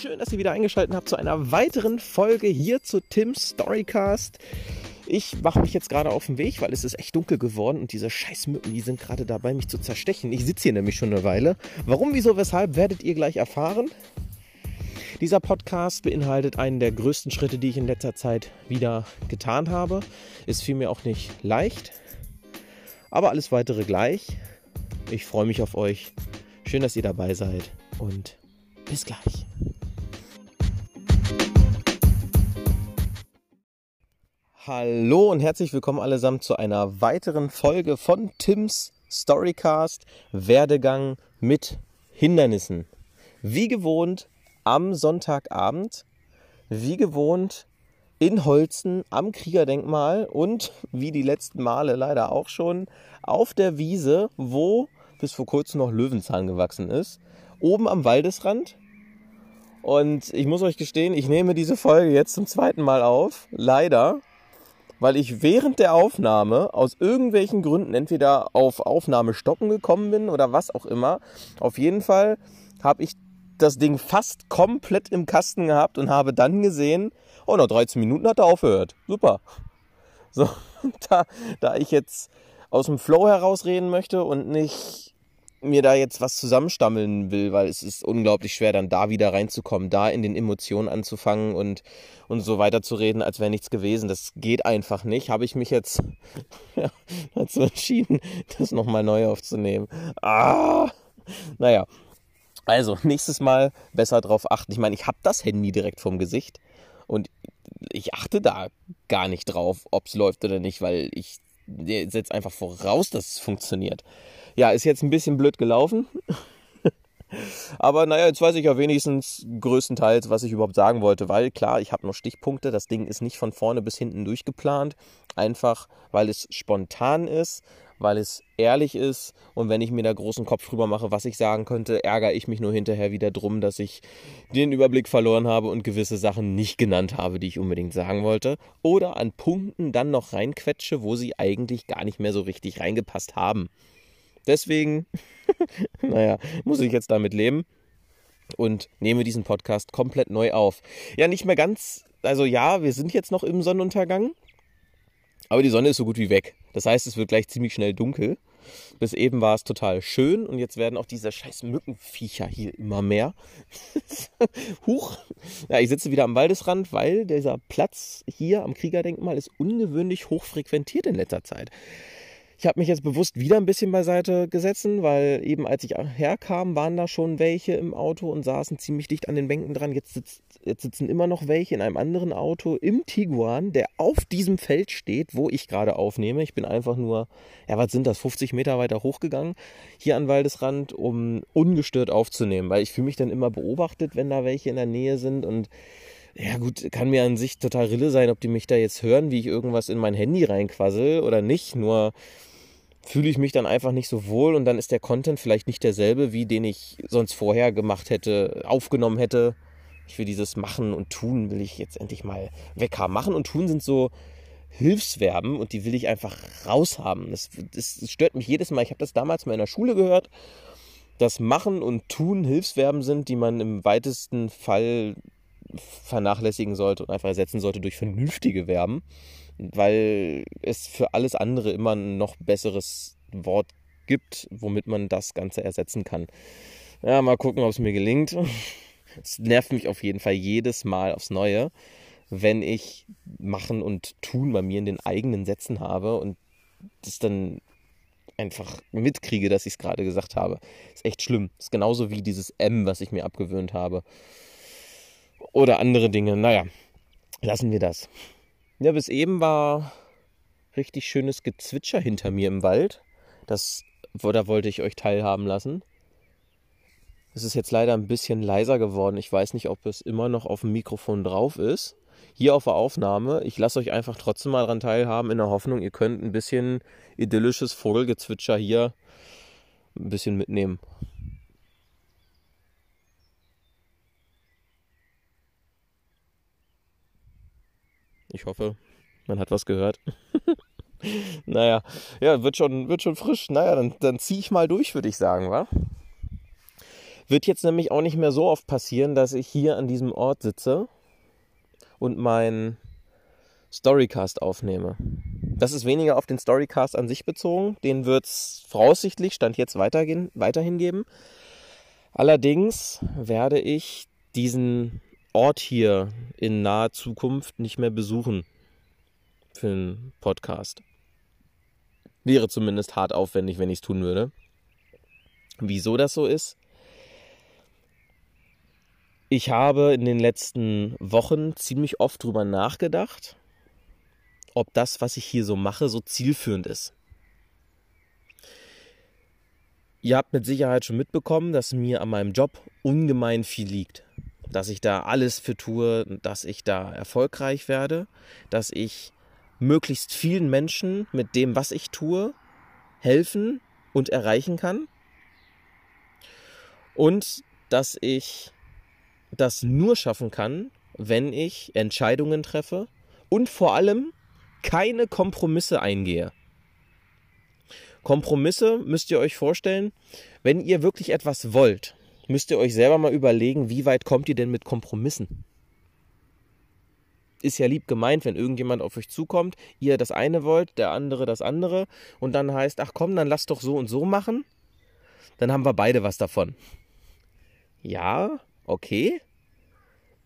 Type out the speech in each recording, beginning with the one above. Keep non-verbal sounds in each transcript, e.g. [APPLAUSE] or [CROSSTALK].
Schön, dass ihr wieder eingeschaltet habt zu einer weiteren Folge hier zu Tim's Storycast. Ich mache mich jetzt gerade auf den Weg, weil es ist echt dunkel geworden und diese Scheißmücken, die sind gerade dabei, mich zu zerstechen. Ich sitze hier nämlich schon eine Weile. Warum, wieso, weshalb, werdet ihr gleich erfahren. Dieser Podcast beinhaltet einen der größten Schritte, die ich in letzter Zeit wieder getan habe. Ist vielmehr auch nicht leicht, aber alles weitere gleich. Ich freue mich auf euch. Schön, dass ihr dabei seid und bis gleich. Hallo und herzlich willkommen allesamt zu einer weiteren Folge von Tims Storycast Werdegang mit Hindernissen. Wie gewohnt am Sonntagabend, wie gewohnt in Holzen am Kriegerdenkmal und wie die letzten Male leider auch schon auf der Wiese, wo bis vor kurzem noch Löwenzahn gewachsen ist, oben am Waldesrand. Und ich muss euch gestehen, ich nehme diese Folge jetzt zum zweiten Mal auf, leider, weil ich während der Aufnahme aus irgendwelchen Gründen entweder auf Aufnahme stoppen gekommen bin oder was auch immer. Auf jeden Fall habe ich das Ding fast komplett im Kasten gehabt und habe dann gesehen, oh, nach 13 Minuten hat er aufgehört. Super. So, [LAUGHS] da, da ich jetzt aus dem Flow herausreden möchte und nicht mir da jetzt was zusammenstammeln will, weil es ist unglaublich schwer, dann da wieder reinzukommen, da in den Emotionen anzufangen und, und so weiter zu reden, als wäre nichts gewesen. Das geht einfach nicht. Habe ich mich jetzt [LAUGHS] dazu entschieden, das nochmal neu aufzunehmen. Ah! Naja. Also, nächstes Mal besser drauf achten. Ich meine, ich habe das Handy direkt vorm Gesicht und ich achte da gar nicht drauf, ob es läuft oder nicht, weil ich setze einfach voraus, dass es funktioniert. Ja, ist jetzt ein bisschen blöd gelaufen. [LAUGHS] Aber naja, jetzt weiß ich ja wenigstens größtenteils, was ich überhaupt sagen wollte, weil klar, ich habe noch Stichpunkte. Das Ding ist nicht von vorne bis hinten durchgeplant. Einfach, weil es spontan ist, weil es ehrlich ist. Und wenn ich mir da großen Kopf drüber mache, was ich sagen könnte, ärgere ich mich nur hinterher wieder drum, dass ich den Überblick verloren habe und gewisse Sachen nicht genannt habe, die ich unbedingt sagen wollte. Oder an Punkten dann noch reinquetsche, wo sie eigentlich gar nicht mehr so richtig reingepasst haben. Deswegen, [LAUGHS] naja, muss ich jetzt damit leben und nehme diesen Podcast komplett neu auf. Ja, nicht mehr ganz, also ja, wir sind jetzt noch im Sonnenuntergang, aber die Sonne ist so gut wie weg. Das heißt, es wird gleich ziemlich schnell dunkel. Bis eben war es total schön und jetzt werden auch diese scheiß Mückenviecher hier immer mehr. [LAUGHS] Huch. Ja, ich sitze wieder am Waldesrand, weil dieser Platz hier am Kriegerdenkmal ist ungewöhnlich hoch frequentiert in letzter Zeit. Ich habe mich jetzt bewusst wieder ein bisschen beiseite gesetzt, weil eben als ich herkam, waren da schon welche im Auto und saßen ziemlich dicht an den Bänken dran. Jetzt, sitzt, jetzt sitzen immer noch welche in einem anderen Auto im Tiguan, der auf diesem Feld steht, wo ich gerade aufnehme. Ich bin einfach nur, ja, was sind das, 50 Meter weiter hochgegangen, hier an Waldesrand, um ungestört aufzunehmen, weil ich fühle mich dann immer beobachtet, wenn da welche in der Nähe sind und ja gut, kann mir an sich total Rille sein, ob die mich da jetzt hören, wie ich irgendwas in mein Handy reinquassel oder nicht. Nur fühle ich mich dann einfach nicht so wohl und dann ist der Content vielleicht nicht derselbe, wie den ich sonst vorher gemacht hätte, aufgenommen hätte. Ich will dieses Machen und Tun, will ich jetzt endlich mal weg haben. Machen und Tun sind so Hilfsverben und die will ich einfach raushaben. Das, das, das stört mich jedes Mal. Ich habe das damals mal in der Schule gehört, dass Machen und Tun Hilfsverben sind, die man im weitesten Fall vernachlässigen sollte und einfach ersetzen sollte durch vernünftige Verben weil es für alles andere immer ein noch besseres Wort gibt, womit man das Ganze ersetzen kann. Ja, mal gucken, ob es mir gelingt. [LAUGHS] Es nervt mich auf jeden Fall jedes Mal aufs Neue, wenn ich machen und tun bei mir in den eigenen Sätzen habe und das dann einfach mitkriege, dass ich es gerade gesagt habe. Ist echt schlimm. Ist genauso wie dieses M, was ich mir abgewöhnt habe. Oder andere Dinge. Naja, lassen wir das. Ja, bis eben war richtig schönes Gezwitscher hinter mir im Wald. Das, da wollte ich euch teilhaben lassen. Es ist jetzt leider ein bisschen leiser geworden. Ich weiß nicht, ob es immer noch auf dem Mikrofon drauf ist. Hier auf der Aufnahme. Ich lasse euch einfach trotzdem mal daran teilhaben, in der Hoffnung, ihr könnt ein bisschen idyllisches Vogelgezwitscher hier ein bisschen mitnehmen. Ich hoffe, man hat was gehört. [LAUGHS] naja, ja, wird schon, wird schon frisch. Naja, dann, dann ziehe ich mal durch, würde ich sagen, wa? Wird jetzt nämlich auch nicht mehr so oft passieren, dass ich hier an diesem Ort sitze und meinen Storycast aufnehme. Das ist weniger auf den Storycast an sich bezogen. Den wird es voraussichtlich, Stand jetzt, weiterhin geben. Allerdings werde ich diesen Ort hier in naher Zukunft nicht mehr besuchen für einen Podcast. Wäre zumindest hart aufwendig, wenn ich es tun würde. Wieso das so ist? Ich habe in den letzten Wochen ziemlich oft drüber nachgedacht, ob das, was ich hier so mache, so zielführend ist. Ihr habt mit Sicherheit schon mitbekommen, dass mir an meinem Job ungemein viel liegt. Dass ich da alles für tue, dass ich da erfolgreich werde, dass ich möglichst vielen Menschen mit dem, was ich tue, helfen und erreichen kann. Und dass ich das nur schaffen kann, wenn ich Entscheidungen treffe und vor allem keine Kompromisse eingehe. Kompromisse müsst ihr euch vorstellen, wenn ihr wirklich etwas wollt, müsst ihr euch selber mal überlegen, wie weit kommt ihr denn mit Kompromissen? Ist ja lieb gemeint, wenn irgendjemand auf euch zukommt, ihr das eine wollt, der andere das andere und dann heißt, ach komm, dann lass doch so und so machen, dann haben wir beide was davon. Ja, okay.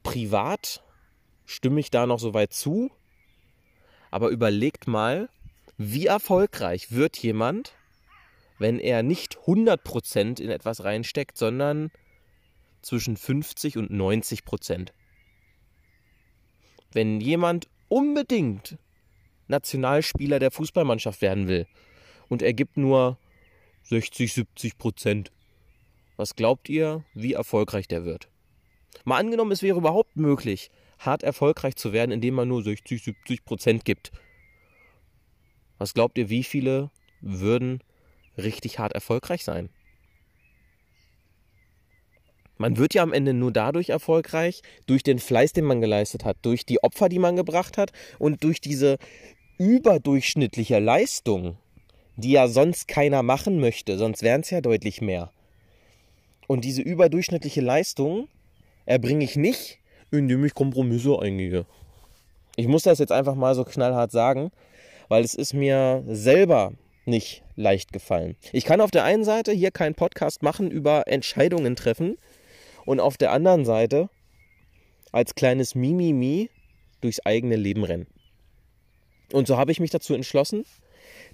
Privat stimme ich da noch so weit zu, aber überlegt mal, wie erfolgreich wird jemand, wenn er nicht 100% in etwas reinsteckt, sondern zwischen 50 und 90%. Wenn jemand unbedingt Nationalspieler der Fußballmannschaft werden will und er gibt nur 60, 70% was glaubt ihr, wie erfolgreich der wird? Mal angenommen, es wäre überhaupt möglich, hart erfolgreich zu werden, indem man nur 60, 70 Prozent gibt. Was glaubt ihr, wie viele würden richtig hart erfolgreich sein? Man wird ja am Ende nur dadurch erfolgreich, durch den Fleiß, den man geleistet hat, durch die Opfer, die man gebracht hat und durch diese überdurchschnittliche Leistung, die ja sonst keiner machen möchte, sonst wären es ja deutlich mehr. Und diese überdurchschnittliche Leistung erbringe ich nicht, indem ich Kompromisse eingehe. Ich muss das jetzt einfach mal so knallhart sagen, weil es ist mir selber nicht leicht gefallen. Ich kann auf der einen Seite hier keinen Podcast machen über Entscheidungen treffen und auf der anderen Seite als kleines Mimimi durchs eigene Leben rennen. Und so habe ich mich dazu entschlossen,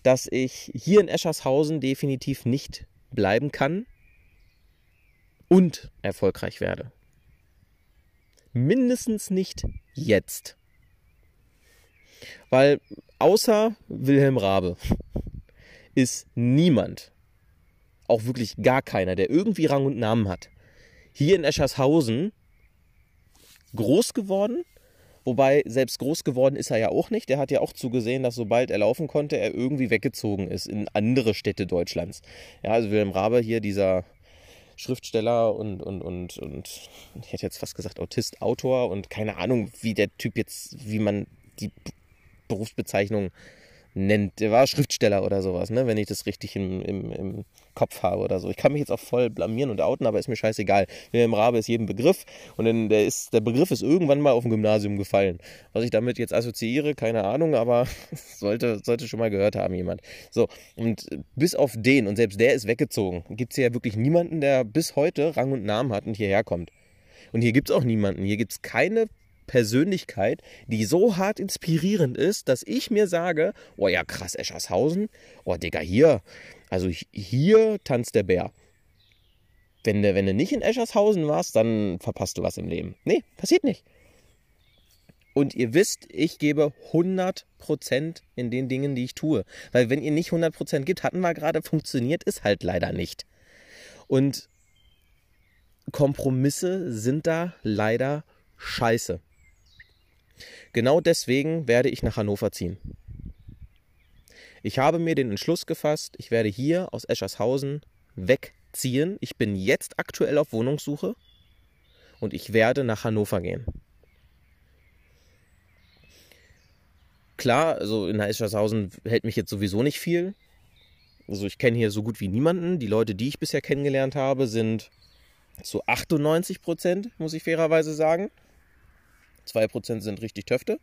dass ich hier in Eschershausen definitiv nicht bleiben kann und erfolgreich werde. Mindestens nicht jetzt. Weil außer Wilhelm Rabe ist niemand, auch wirklich gar keiner, der irgendwie Rang und Namen hat, hier in Eschershausen groß geworden. Wobei selbst groß geworden ist er ja auch nicht. Der hat ja auch zugesehen, dass sobald er laufen konnte, er irgendwie weggezogen ist in andere Städte Deutschlands. Ja, also Wilhelm Rabe hier, dieser Schriftsteller und, und, und, und ich hätte jetzt fast gesagt Autist, Autor und keine Ahnung, wie der Typ jetzt, wie man die Berufsbezeichnung nennt. Der war Schriftsteller oder sowas, ne? wenn ich das richtig im, im, im Kopf habe oder so. Ich kann mich jetzt auch voll blamieren und outen, aber ist mir scheißegal. Wilhelm Rabe ist jedem Begriff und dann der, ist, der Begriff ist irgendwann mal auf dem Gymnasium gefallen. Was ich damit jetzt assoziiere, keine Ahnung, aber [LAUGHS] sollte, sollte schon mal gehört haben jemand. So, und bis auf den, und selbst der ist weggezogen, gibt es ja wirklich niemanden, der bis heute Rang und Namen hat und hierher kommt. Und hier gibt es auch niemanden. Hier gibt es keine Persönlichkeit, die so hart inspirierend ist, dass ich mir sage, oh ja, krass, Eschershausen, oh Digga, hier, also hier tanzt der Bär. Wenn du, wenn du nicht in Eschershausen warst, dann verpasst du was im Leben. Nee, passiert nicht. Und ihr wisst, ich gebe 100% in den Dingen, die ich tue. Weil wenn ihr nicht 100% gibt, hatten wir gerade, funktioniert es halt leider nicht. Und Kompromisse sind da leider scheiße. Genau deswegen werde ich nach Hannover ziehen. Ich habe mir den Entschluss gefasst, ich werde hier aus Eschershausen wegziehen. Ich bin jetzt aktuell auf Wohnungssuche und ich werde nach Hannover gehen. Klar, also in Eschershausen hält mich jetzt sowieso nicht viel. Also ich kenne hier so gut wie niemanden. Die Leute, die ich bisher kennengelernt habe, sind Zu 98 Prozent, muss ich fairerweise sagen. 2 Prozent sind richtig Töfte.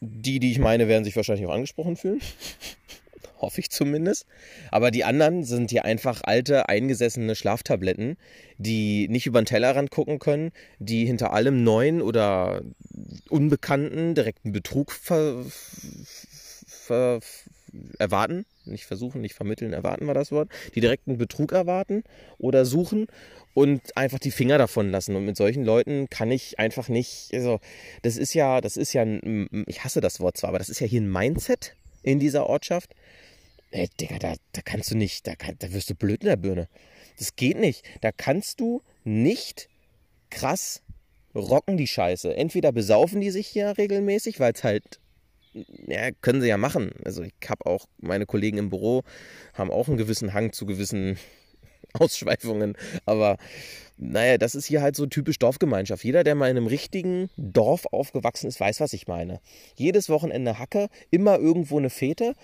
Die, die ich meine, werden sich wahrscheinlich auch angesprochen fühlen. [LAUGHS] Hoffe ich zumindest. Aber die anderen sind hier einfach alte, eingesessene Schlaftabletten, die nicht über den Tellerrand gucken können, die hinter allem neuen oder unbekannten direkten Betrug ver, ver, erwarten. Nicht versuchen, nicht vermitteln, erwarten war das Wort. Die direkten Betrug erwarten oder suchen und einfach die Finger davon lassen. Und mit solchen Leuten kann ich einfach nicht, also das ist ja, das ist ja, ich hasse das Wort zwar, aber das ist ja hier ein Mindset in dieser Ortschaft. Ey, Digga, da, da kannst du nicht, da, kann, da wirst du blöd in der Birne. Das geht nicht. Da kannst du nicht krass rocken die Scheiße. Entweder besaufen die sich hier regelmäßig, weil es halt, ja, können sie ja machen. Also ich habe auch, meine Kollegen im Büro haben auch einen gewissen Hang zu gewissen [LAUGHS] Ausschweifungen. Aber naja, das ist hier halt so typisch Dorfgemeinschaft. Jeder, der mal in einem richtigen Dorf aufgewachsen ist, weiß, was ich meine. Jedes Wochenende Hacke, immer irgendwo eine Fete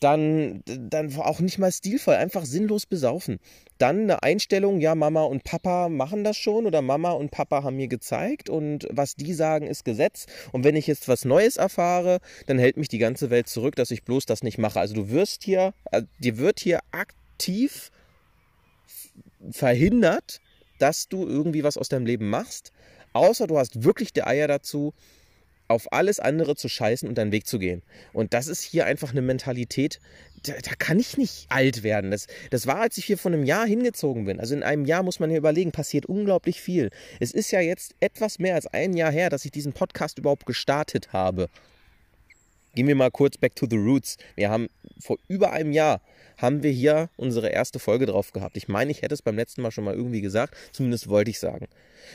dann, dann auch nicht mal stilvoll, einfach sinnlos besaufen. Dann eine Einstellung, ja, Mama und Papa machen das schon oder Mama und Papa haben mir gezeigt und was die sagen, ist Gesetz. Und wenn ich jetzt was Neues erfahre, dann hält mich die ganze Welt zurück, dass ich bloß das nicht mache. Also du wirst hier, äh, dir wird hier aktiv verhindert, dass du irgendwie was aus deinem Leben machst, außer du hast wirklich die Eier dazu, auf alles andere zu scheißen und deinen Weg zu gehen. Und das ist hier einfach eine Mentalität, da, da, kann ich nicht alt werden. Das, das war, als ich hier vor einem Jahr hingezogen bin. Also in einem Jahr muss man hier überlegen, passiert unglaublich viel. Es ist ja jetzt etwas mehr als ein Jahr her, dass ich diesen Podcast überhaupt gestartet habe. Gehen wir mal kurz back to the roots. Wir haben vor über einem Jahr haben wir hier unsere erste Folge drauf gehabt. Ich meine, ich hätte es beim letzten Mal schon mal irgendwie gesagt, zumindest wollte ich sagen.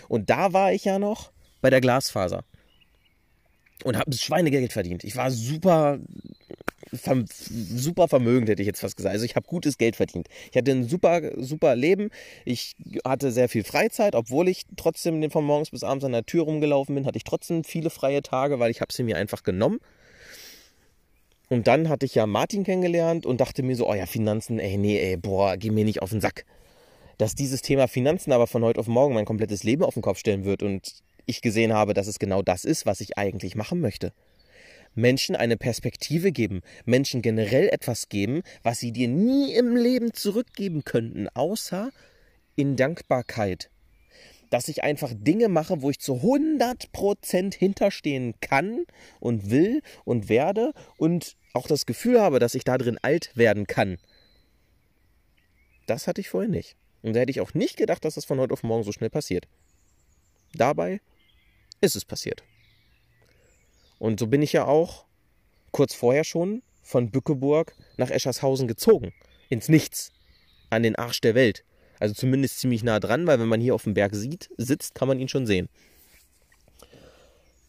Und da war ich ja noch bei der Glasfaser und habe Schweinegeld verdient. Ich war super, super vermögend, hätte ich jetzt fast gesagt. Also ich habe gutes Geld verdient. Ich hatte ein super, super Leben. Ich hatte sehr viel Freizeit, obwohl ich trotzdem von morgens bis abends an der Tür rumgelaufen bin, hatte ich trotzdem viele freie Tage, weil ich habe sie mir einfach genommen. Und dann hatte ich ja Martin kennengelernt und dachte mir so, oh ja, Finanzen, ey, nee, ey, boah, geh mir nicht auf den Sack. Dass dieses Thema Finanzen aber von heute auf morgen mein komplettes Leben auf den Kopf stellen wird und ich gesehen habe, dass es genau das ist, was ich eigentlich machen möchte. Menschen eine Perspektive geben, Menschen generell etwas geben, was sie dir nie im Leben zurückgeben könnten, außer in Dankbarkeit. Dass ich einfach Dinge mache, wo ich zu 100% hinterstehen kann und will und werde und auch das Gefühl habe, dass ich da drin alt werden kann. Das hatte ich vorher nicht. Und da hätte ich auch nicht gedacht, dass das von heute auf morgen so schnell passiert. Dabei ist es passiert. Und so bin ich ja auch kurz vorher schon von Bückeburg nach Eschershausen gezogen. Ins Nichts. An den Arsch der Welt. Also zumindest ziemlich nah dran, weil wenn man hier auf dem Berg sieht, sitzt, kann man ihn schon sehen.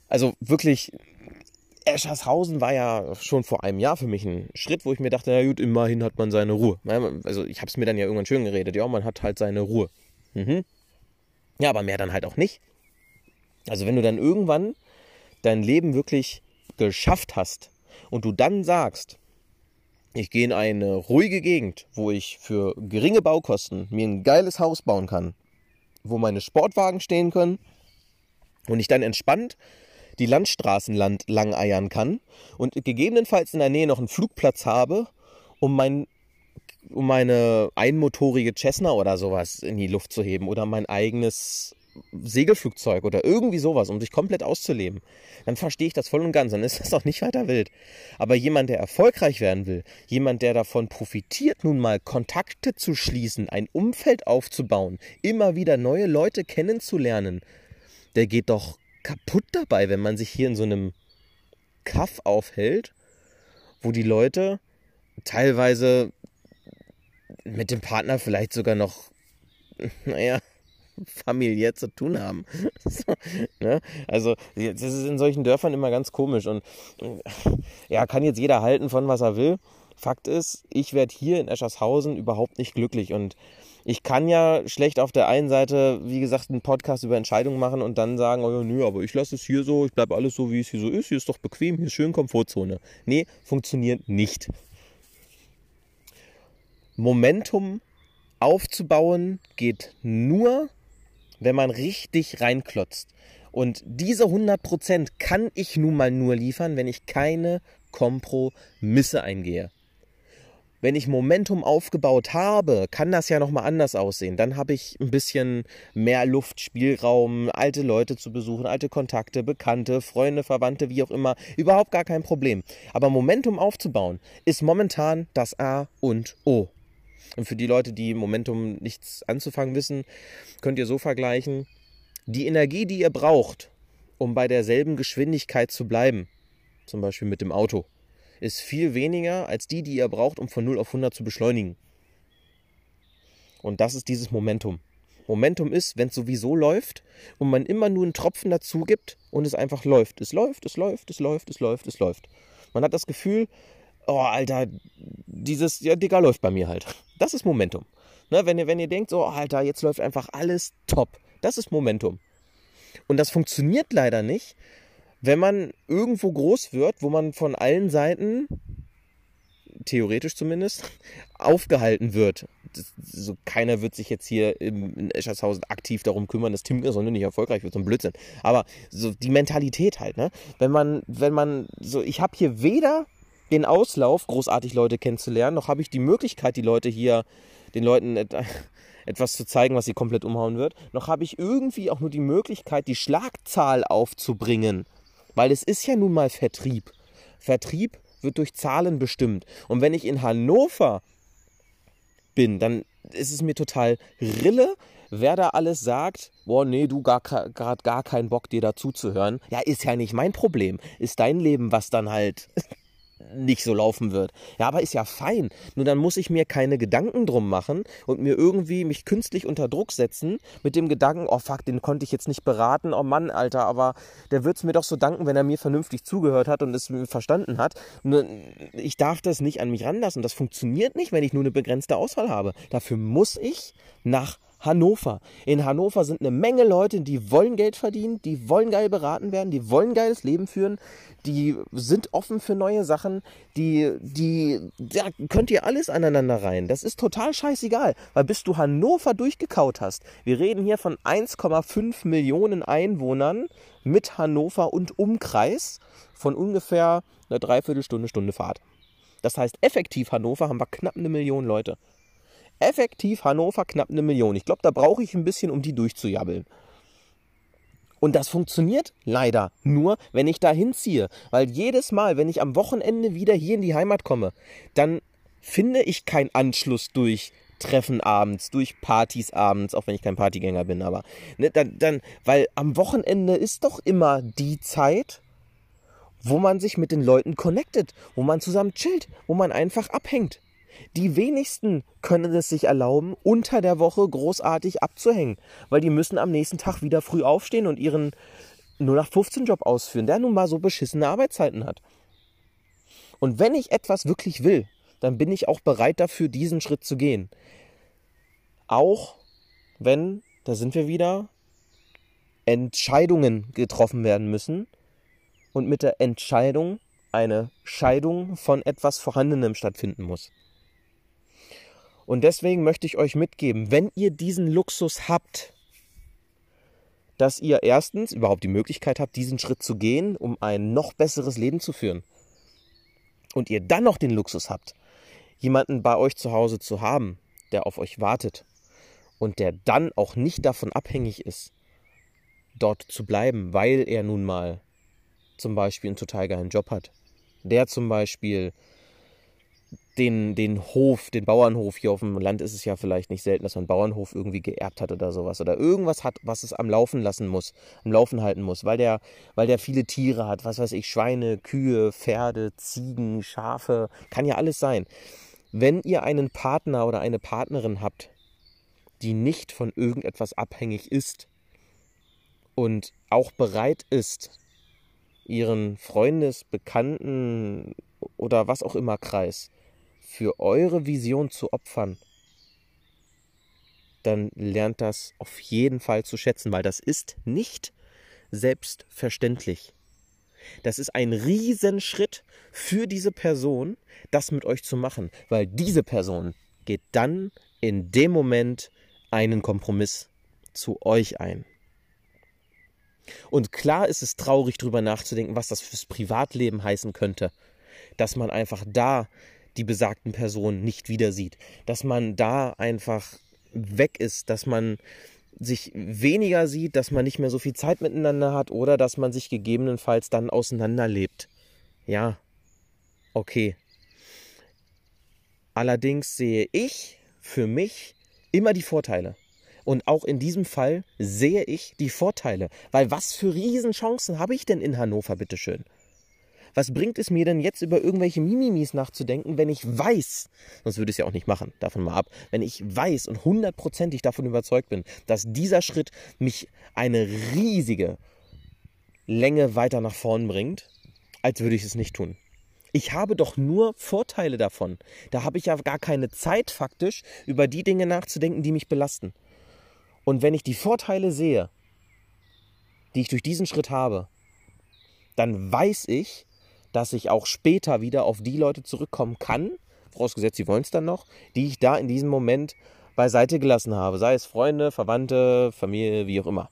Also wirklich, Eschershausen war ja schon vor einem Jahr für mich ein Schritt, wo ich mir dachte, na gut, immerhin hat man seine Ruhe. Also ich habe es mir dann ja irgendwann schön geredet. Ja, man hat halt seine Ruhe. Mhm. Ja, aber mehr dann halt auch nicht. Also wenn du dann irgendwann dein Leben wirklich geschafft hast und du dann sagst, ich gehe in eine ruhige Gegend, wo ich für geringe Baukosten mir ein geiles Haus bauen kann, wo meine Sportwagen stehen können und ich dann entspannt die Landstraßen lang eiern kann und gegebenenfalls in der Nähe noch einen Flugplatz habe, um mein um meine einmotorige Cessna oder sowas in die Luft zu heben oder mein eigenes Segelflugzeug oder irgendwie sowas, um sich komplett auszuleben, dann verstehe ich das voll und ganz. Dann ist das auch nicht weiter wild. Aber jemand, der erfolgreich werden will, jemand, der davon profitiert, nun mal Kontakte zu schließen, ein Umfeld aufzubauen, immer wieder neue Leute kennenzulernen, der geht doch kaputt dabei, wenn man sich hier in so einem Kaff aufhält, wo die Leute teilweise mit dem Partner vielleicht sogar noch, [LAUGHS] naja, [LAUGHS] familiär zu tun haben. [LAUGHS] so, ne? Also, das ist in solchen Dörfern immer ganz komisch. Und ja, kann jetzt jeder halten von was er will. Fakt ist, ich werde hier in Eschershausen überhaupt nicht glücklich. Und ich kann ja schlecht auf der einen Seite, wie gesagt, einen Podcast über Entscheidungen machen und dann sagen, oh ja, nö, aber ich lasse es hier so, ich bleibe alles so, wie es hier so ist, hier ist doch bequem, hier ist schön Komfortzone. Nee, funktioniert nicht. Momentum aufzubauen geht nur, wenn man richtig reinklotzt. Und diese 100% kann ich nun mal nur liefern, wenn ich keine Kompromisse eingehe. Wenn ich Momentum aufgebaut habe, kann das ja nochmal anders aussehen. Dann habe ich ein bisschen mehr Luft, Spielraum, alte Leute zu besuchen, alte Kontakte, Bekannte, Freunde, Verwandte, wie auch immer. Überhaupt gar kein Problem. Aber Momentum aufzubauen ist momentan das A und O. Und für die Leute, die Momentum nichts anzufangen wissen, könnt ihr so vergleichen. Die Energie, die ihr braucht, um bei derselben Geschwindigkeit zu bleiben, zum Beispiel mit dem Auto, ist viel weniger als die, die ihr braucht, um von 0 auf 100 zu beschleunigen. Und das ist dieses Momentum. Momentum ist, wenn es sowieso läuft und man immer nur einen Tropfen dazu gibt und es einfach läuft. Es läuft, es läuft, es läuft, es läuft, es läuft. Man hat das Gefühl, oh Alter, dieses, ja, Digga, läuft bei mir halt. Das ist Momentum. Ne, wenn, ihr, wenn ihr denkt, so, Alter, jetzt läuft einfach alles top. Das ist Momentum. Und das funktioniert leider nicht, wenn man irgendwo groß wird, wo man von allen Seiten, theoretisch zumindest, aufgehalten wird. Das, so, keiner wird sich jetzt hier im, in Eschershausen aktiv darum kümmern, dass Tim Sonne nicht erfolgreich wird, so ein Blödsinn. Aber so die Mentalität halt, ne? Wenn man, wenn man so, ich habe hier weder den Auslauf, großartig Leute kennenzulernen, noch habe ich die Möglichkeit, die Leute hier, den Leuten [LAUGHS] etwas zu zeigen, was sie komplett umhauen wird, noch habe ich irgendwie auch nur die Möglichkeit, die Schlagzahl aufzubringen. Weil es ist ja nun mal Vertrieb. Vertrieb wird durch Zahlen bestimmt. Und wenn ich in Hannover bin, dann ist es mir total Rille, wer da alles sagt, boah, nee, du gar, gerade gar keinen Bock, dir dazu zu hören. Ja, ist ja nicht mein Problem. Ist dein Leben, was dann halt [LAUGHS] nicht so laufen wird. Ja, aber ist ja fein. Nur dann muss ich mir keine Gedanken drum machen und mir irgendwie mich künstlich unter Druck setzen mit dem Gedanken, oh fuck, den konnte ich jetzt nicht beraten. Oh Mann, Alter, aber der wird es mir doch so danken, wenn er mir vernünftig zugehört hat und es verstanden hat. Nur ich darf das nicht an mich ranlassen. Das funktioniert nicht, wenn ich nur eine begrenzte Auswahl habe. Dafür muss ich nach Hannover. In Hannover sind eine Menge Leute, die wollen Geld verdienen, die wollen geil beraten werden, die wollen geiles Leben führen, die sind offen für neue Sachen, die, die, da könnt ihr alles aneinander rein. Das ist total scheißegal, weil bis du Hannover durchgekaut hast, wir reden hier von 1,5 Millionen Einwohnern mit Hannover und Umkreis von ungefähr einer Dreiviertelstunde, Stunde Fahrt. Das heißt, effektiv Hannover haben wir knapp eine Million Leute. Effektiv Hannover knapp eine Million. Ich glaube, da brauche ich ein bisschen, um die durchzujabbeln. Und das funktioniert leider nur, wenn ich da hinziehe. Weil jedes Mal, wenn ich am Wochenende wieder hier in die Heimat komme, dann finde ich keinen Anschluss durch Treffen abends, durch Partys abends, auch wenn ich kein Partygänger bin, aber ne, dann, dann, weil am Wochenende ist doch immer die Zeit, wo man sich mit den Leuten connectet, wo man zusammen chillt, wo man einfach abhängt. Die wenigsten können es sich erlauben, unter der Woche großartig abzuhängen, weil die müssen am nächsten Tag wieder früh aufstehen und ihren 0815-Job ausführen, der nun mal so beschissene Arbeitszeiten hat. Und wenn ich etwas wirklich will, dann bin ich auch bereit dafür, diesen Schritt zu gehen. Auch wenn, da sind wir wieder, Entscheidungen getroffen werden müssen und mit der Entscheidung eine Scheidung von etwas Vorhandenem stattfinden muss. Und deswegen möchte ich euch mitgeben, wenn ihr diesen Luxus habt, dass ihr erstens überhaupt die Möglichkeit habt, diesen Schritt zu gehen, um ein noch besseres Leben zu führen. Und ihr dann noch den Luxus habt, jemanden bei euch zu Hause zu haben, der auf euch wartet und der dann auch nicht davon abhängig ist, dort zu bleiben, weil er nun mal zum Beispiel einen total geilen Job hat. Der zum Beispiel den, den Hof, den Bauernhof hier auf dem Land ist es ja vielleicht nicht selten, dass man einen Bauernhof irgendwie geerbt hat oder sowas. Oder irgendwas hat, was es am Laufen lassen muss, am Laufen halten muss, weil der, weil der viele Tiere hat, was weiß ich, Schweine, Kühe, Pferde, Ziegen, Schafe, kann ja alles sein. Wenn ihr einen Partner oder eine Partnerin habt, die nicht von irgendetwas abhängig ist und auch bereit ist, ihren Freundes-, Bekannten- oder was auch immer Kreis für eure Vision zu opfern, dann lernt das auf jeden Fall zu schätzen, weil das ist nicht selbstverständlich. Das ist ein Riesenschritt für diese Person, das mit euch zu machen, weil diese Person geht dann in dem Moment einen Kompromiss zu euch ein. Und klar ist es traurig, darüber nachzudenken, was das fürs Privatleben heißen könnte. Dass man einfach da die besagten Personen nicht wieder sieht. Dass man da einfach weg ist, dass man sich weniger sieht, dass man nicht mehr so viel Zeit miteinander hat oder dass man sich gegebenenfalls dann auseinanderlebt. Ja, okay. Allerdings sehe ich für mich immer die Vorteile. Und auch in diesem Fall sehe ich die Vorteile. Weil was für Riesenchancen habe ich denn in Hannover, bitteschön? Was bringt es mir denn jetzt über irgendwelche Mimimis nachzudenken, wenn ich weiß, sonst würde ich es ja auch nicht machen, davon mal ab, wenn ich weiß und hundertprozentig davon überzeugt bin, dass dieser Schritt mich eine riesige Länge weiter nach vorn bringt, als würde ich es nicht tun. Ich habe doch nur Vorteile davon. Da habe ich ja gar keine Zeit faktisch, über die Dinge nachzudenken, die mich belasten. Und wenn ich die Vorteile sehe, die ich durch diesen Schritt habe, dann weiß ich, dass ich auch später wieder auf die Leute zurückkommen kann, vorausgesetzt, sie wollen es dann noch, die ich da in diesem Moment beiseite gelassen habe, sei es Freunde, Verwandte, Familie, wie auch immer.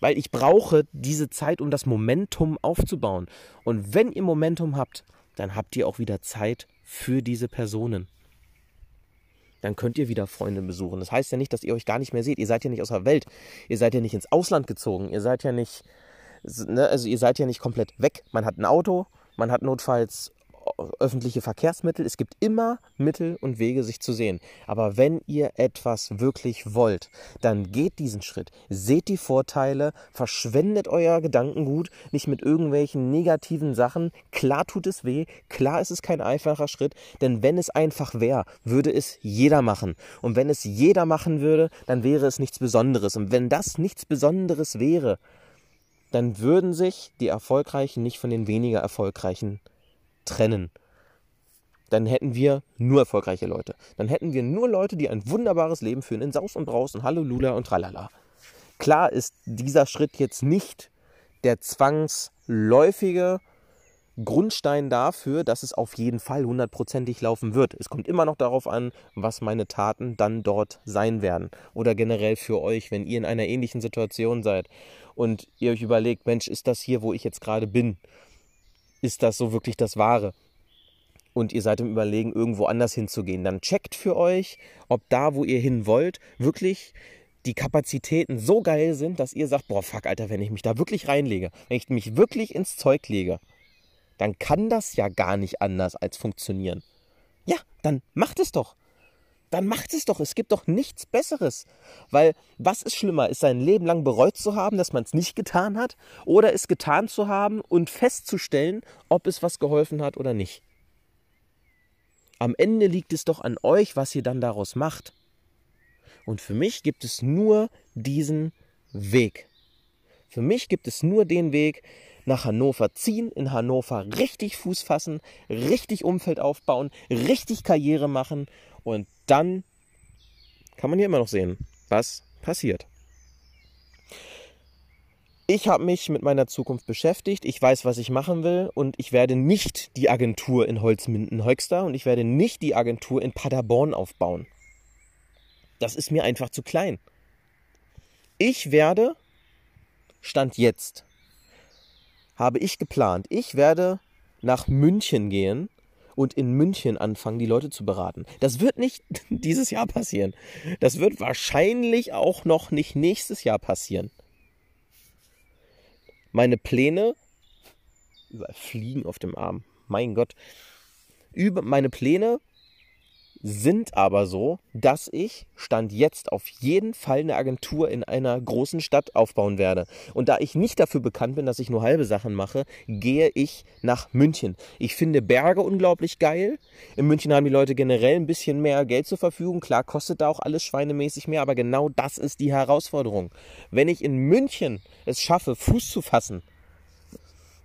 Weil ich brauche diese Zeit, um das Momentum aufzubauen. Und wenn ihr Momentum habt, dann habt ihr auch wieder Zeit für diese Personen dann könnt ihr wieder Freunde besuchen. Das heißt ja nicht, dass ihr euch gar nicht mehr seht. Ihr seid ja nicht aus der Welt. Ihr seid ja nicht ins Ausland gezogen. Ihr seid ja nicht, ne, also ihr seid ja nicht komplett weg. Man hat ein Auto, man hat notfalls öffentliche Verkehrsmittel. Es gibt immer Mittel und Wege, sich zu sehen. Aber wenn ihr etwas wirklich wollt, dann geht diesen Schritt. Seht die Vorteile, verschwendet euer Gedankengut nicht mit irgendwelchen negativen Sachen. Klar tut es weh, klar ist es kein einfacher Schritt, denn wenn es einfach wäre, würde es jeder machen. Und wenn es jeder machen würde, dann wäre es nichts Besonderes. Und wenn das nichts Besonderes wäre, dann würden sich die Erfolgreichen nicht von den weniger Erfolgreichen trennen, dann hätten wir nur erfolgreiche Leute. Dann hätten wir nur Leute, die ein wunderbares Leben führen in Saus und Braus und Halleluja und Tralala. Klar ist dieser Schritt jetzt nicht der zwangsläufige Grundstein dafür, dass es auf jeden Fall hundertprozentig laufen wird. Es kommt immer noch darauf an, was meine Taten dann dort sein werden. Oder generell für euch, wenn ihr in einer ähnlichen Situation seid und ihr euch überlegt, Mensch, ist das hier, wo ich jetzt gerade bin? ist das so wirklich das Wahre? Und ihr seid im Überlegen, irgendwo anders hinzugehen. Dann checkt für euch, ob da, wo ihr hin wollt, wirklich die Kapazitäten so geil sind, dass ihr sagt, boah, fuck, Alter, wenn ich mich da wirklich reinlege, wenn ich mich wirklich ins Zeug lege, dann kann das ja gar nicht anders als funktionieren. Ja, dann macht es doch dann macht es doch. Es gibt doch nichts Besseres. Weil was ist schlimmer? Ist sein Leben lang bereut zu haben, dass man es nicht getan hat? Oder es getan zu haben und festzustellen, ob es was geholfen hat oder nicht? Am Ende liegt es doch an euch, was ihr dann daraus macht. Und für mich gibt es nur diesen Weg. Für mich gibt es nur den Weg, nach Hannover ziehen, in Hannover richtig Fuß fassen, richtig Umfeld aufbauen, richtig Karriere machen und dann kann man hier immer noch sehen, was passiert. Ich habe mich mit meiner Zukunft beschäftigt, ich weiß, was ich machen will und ich werde nicht die Agentur in Holzminden-Höxter und ich werde nicht die Agentur in Paderborn aufbauen. Das ist mir einfach zu klein. Ich werde, Stand jetzt, habe ich geplant, ich werde nach München gehen und in München anfangen, die Leute zu beraten. Das wird nicht [LAUGHS] dieses Jahr passieren. Das wird wahrscheinlich auch noch nicht nächstes Jahr passieren. Meine Pläne, überall fliegen auf dem Arm, mein Gott, über meine Pläne sind aber so, dass ich Stand jetzt auf jeden Fall eine Agentur in einer großen Stadt aufbauen werde. Und da ich nicht dafür bekannt bin, dass ich nur halbe Sachen mache, gehe ich nach München. Ich finde Berge unglaublich geil. In München haben die Leute generell ein bisschen mehr Geld zur Verfügung. Klar kostet da auch alles schweinemäßig mehr, aber genau das ist die Herausforderung. Wenn ich in München es schaffe, Fuß zu fassen,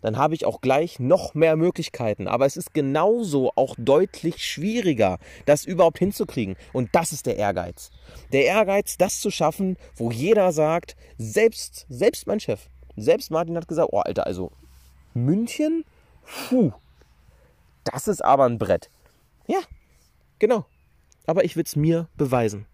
dann habe ich auch gleich noch mehr Möglichkeiten. Aber es ist genauso auch deutlich schwieriger, das überhaupt hinzukriegen. Und das ist der Ehrgeiz. Der Ehrgeiz, das zu schaffen, wo jeder sagt, selbst, selbst mein Chef, selbst Martin hat gesagt, oh Alter, also München, puh, das ist aber ein Brett. Ja, genau. Aber ich will es mir beweisen.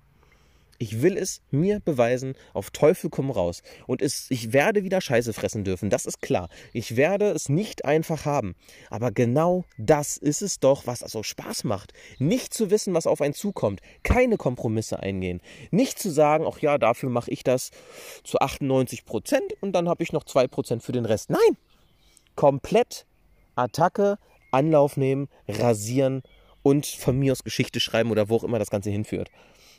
Ich will es mir beweisen, auf Teufel komm raus. Und es, ich werde wieder Scheiße fressen dürfen, das ist klar. Ich werde es nicht einfach haben. Aber genau das ist es doch, was also Spaß macht. Nicht zu wissen, was auf einen zukommt. Keine Kompromisse eingehen. Nicht zu sagen, ach ja, dafür mache ich das zu 98 Prozent und dann habe ich noch 2 Prozent für den Rest. Nein! Komplett Attacke, Anlauf nehmen, rasieren und von mir aus Geschichte schreiben oder wo auch immer das Ganze hinführt.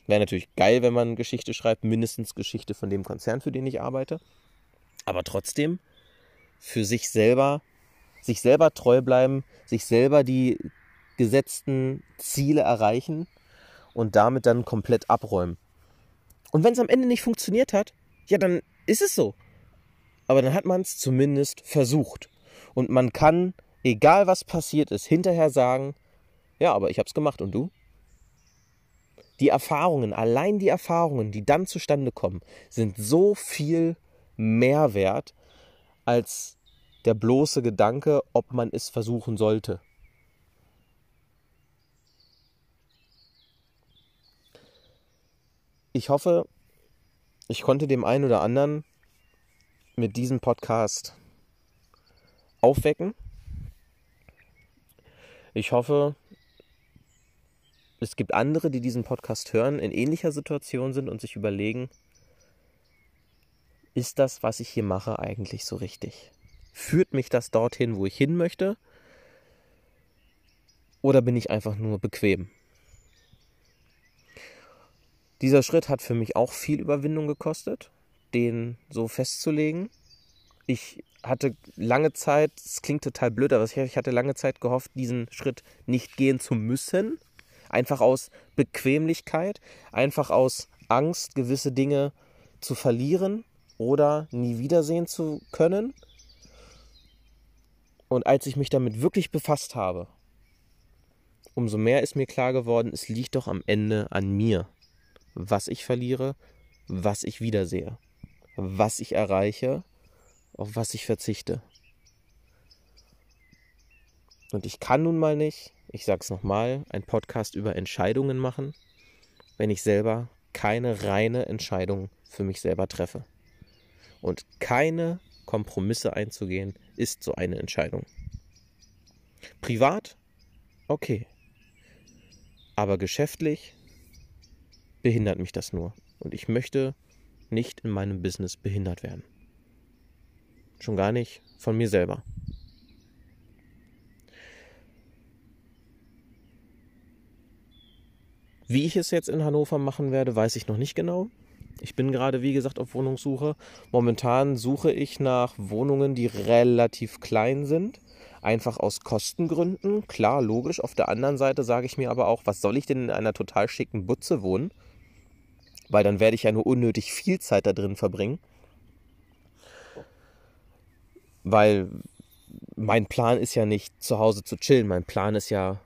Wäre natürlich geil, wenn man Geschichte schreibt, mindestens Geschichte von dem Konzern, für den ich arbeite. Aber trotzdem für sich selber, sich selber treu bleiben, sich selber die gesetzten Ziele erreichen und damit dann komplett abräumen. Und wenn es am Ende nicht funktioniert hat, ja, dann ist es so. Aber dann hat man es zumindest versucht. Und man kann, egal was passiert ist, hinterher sagen, ja, aber ich habe es gemacht und du? Die Erfahrungen, allein die Erfahrungen, die dann zustande kommen, sind so viel mehr wert als der bloße Gedanke, ob man es versuchen sollte. Ich hoffe, ich konnte dem einen oder anderen mit diesem Podcast aufwecken. Ich hoffe, es gibt andere, die diesen Podcast hören, in ähnlicher Situation sind und sich überlegen, ist das, was ich hier mache, eigentlich so richtig? Führt mich das dorthin, wo ich hin möchte? Oder bin ich einfach nur bequem? Dieser Schritt hat für mich auch viel Überwindung gekostet, den so festzulegen. Ich hatte lange Zeit, es klingt total blöd, aber ich hatte lange Zeit gehofft, diesen Schritt nicht gehen zu müssen, Einfach aus Bequemlichkeit, einfach aus Angst, gewisse Dinge zu verlieren oder nie wiedersehen zu können. Und als ich mich damit wirklich befasst habe, umso mehr ist mir klar geworden, es liegt doch am Ende an mir, was ich verliere, was ich wiedersehe, was ich erreiche, auf was ich verzichte. Und ich kann nun mal nicht ich sage es nochmal, ein Podcast über Entscheidungen machen, wenn ich selber keine reine Entscheidung für mich selber treffe. Und keine Kompromisse einzugehen, ist so eine Entscheidung. Privat? Okay. Aber geschäftlich behindert mich das nur. Und ich möchte nicht in meinem Business behindert werden. Schon gar nicht von mir selber. Wie ich es jetzt in Hannover machen werde, weiß ich noch nicht genau. Ich bin gerade, wie gesagt, auf Wohnungssuche. Momentan suche ich nach Wohnungen, die relativ klein sind. Einfach aus Kostengründen. Klar, logisch. Auf der anderen Seite sage ich mir aber auch, was soll ich denn in einer total schicken Butze wohnen? Weil dann werde ich ja nur unnötig viel Zeit da drin verbringen. Weil mein Plan ist ja nicht zu Hause zu chillen. Mein Plan ist ja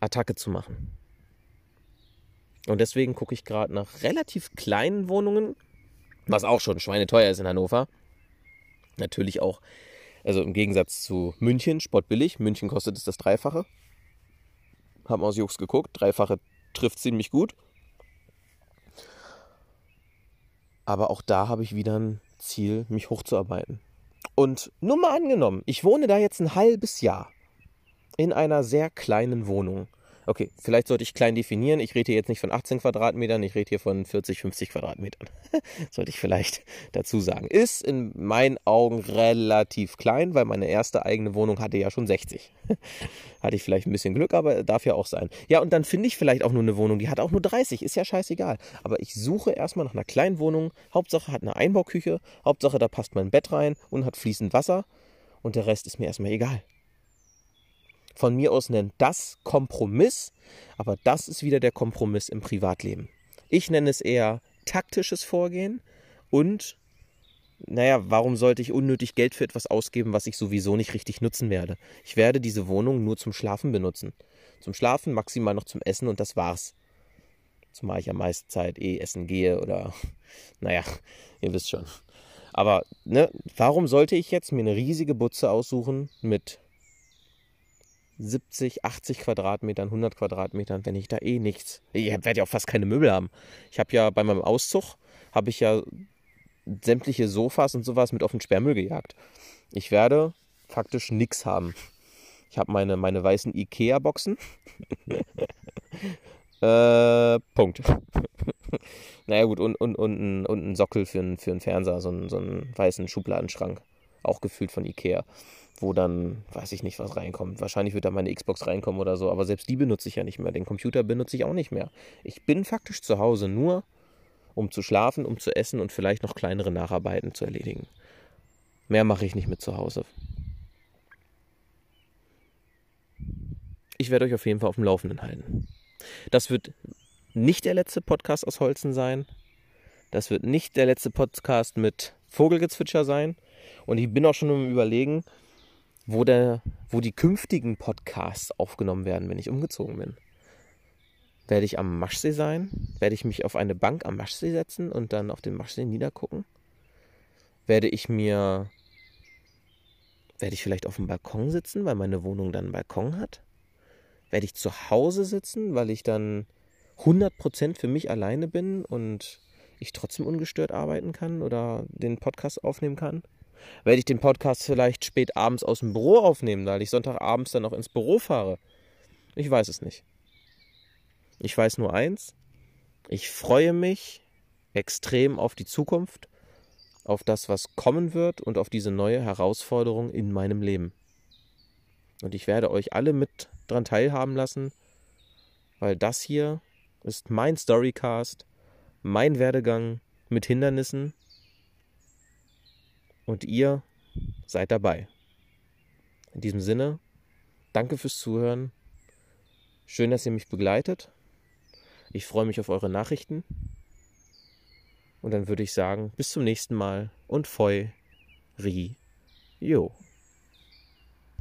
Attacke zu machen. Und deswegen gucke ich gerade nach relativ kleinen Wohnungen, was auch schon schweineteuer ist in Hannover. Natürlich auch, also im Gegensatz zu München, spottbillig. München kostet es das Dreifache. Haben aus Jux geguckt. Dreifache trifft ziemlich gut. Aber auch da habe ich wieder ein Ziel, mich hochzuarbeiten. Und nur mal angenommen, ich wohne da jetzt ein halbes Jahr in einer sehr kleinen Wohnung. Okay, vielleicht sollte ich klein definieren. Ich rede hier jetzt nicht von 18 Quadratmetern, ich rede hier von 40, 50 Quadratmetern. [LAUGHS] sollte ich vielleicht dazu sagen. Ist in meinen Augen relativ klein, weil meine erste eigene Wohnung hatte ja schon 60. [LAUGHS] hatte ich vielleicht ein bisschen Glück, aber darf ja auch sein. Ja, und dann finde ich vielleicht auch nur eine Wohnung, die hat auch nur 30, ist ja scheißegal. Aber ich suche erstmal nach einer kleinen Wohnung. Hauptsache hat eine Einbauküche, Hauptsache da passt mein Bett rein und hat fließend Wasser. Und der Rest ist mir erstmal egal. Von mir aus nennt das Kompromiss, aber das ist wieder der Kompromiss im Privatleben. Ich nenne es eher taktisches Vorgehen und naja, warum sollte ich unnötig Geld für etwas ausgeben, was ich sowieso nicht richtig nutzen werde? Ich werde diese Wohnung nur zum Schlafen benutzen. Zum Schlafen, maximal noch zum Essen und das war's. Zumal ich ja meist Zeit eh essen gehe oder, [LAUGHS] naja, ihr wisst schon. Aber, ne, warum sollte ich jetzt mir eine riesige Butze aussuchen mit 70, 80 Quadratmetern, 100 Quadratmetern, wenn ich da eh nichts. Ich werde ja auch fast keine Möbel haben. Ich habe ja bei meinem Auszug, habe ich ja sämtliche Sofas und sowas mit auf den Sperrmüll gejagt. Ich werde faktisch nichts haben. Ich habe meine, meine weißen Ikea-Boxen. [LAUGHS] äh, Punkt. [LAUGHS] naja gut, und, und, und, und ein Sockel für, einen, für einen Fernseher, so einen, so einen weißen Schubladenschrank. Auch gefühlt von Ikea wo dann, weiß ich nicht, was reinkommt. Wahrscheinlich wird da meine Xbox reinkommen oder so, aber selbst die benutze ich ja nicht mehr. Den Computer benutze ich auch nicht mehr. Ich bin faktisch zu Hause nur, um zu schlafen, um zu essen und vielleicht noch kleinere Nacharbeiten zu erledigen. Mehr mache ich nicht mit zu Hause. Ich werde euch auf jeden Fall auf dem Laufenden halten. Das wird nicht der letzte Podcast aus Holzen sein. Das wird nicht der letzte Podcast mit Vogelgezwitscher sein. Und ich bin auch schon im Überlegen, wo, der, wo die künftigen Podcasts aufgenommen werden, wenn ich umgezogen bin. Werde ich am Maschsee sein? Werde ich mich auf eine Bank am Maschsee setzen und dann auf den Maschsee niedergucken? Werde ich mir. Werde ich vielleicht auf dem Balkon sitzen, weil meine Wohnung dann einen Balkon hat? Werde ich zu Hause sitzen, weil ich dann 100% für mich alleine bin und ich trotzdem ungestört arbeiten kann oder den Podcast aufnehmen kann? Werde ich den Podcast vielleicht spät abends aus dem Büro aufnehmen, weil ich Sonntagabends dann noch ins Büro fahre? Ich weiß es nicht. Ich weiß nur eins. Ich freue mich extrem auf die Zukunft, auf das, was kommen wird und auf diese neue Herausforderung in meinem Leben. Und ich werde euch alle mit dran teilhaben lassen, weil das hier ist mein Storycast, mein Werdegang mit Hindernissen und ihr seid dabei. In diesem Sinne, danke fürs Zuhören. Schön, dass ihr mich begleitet. Ich freue mich auf eure Nachrichten. Und dann würde ich sagen, bis zum nächsten Mal und Feu, Ri, Jo.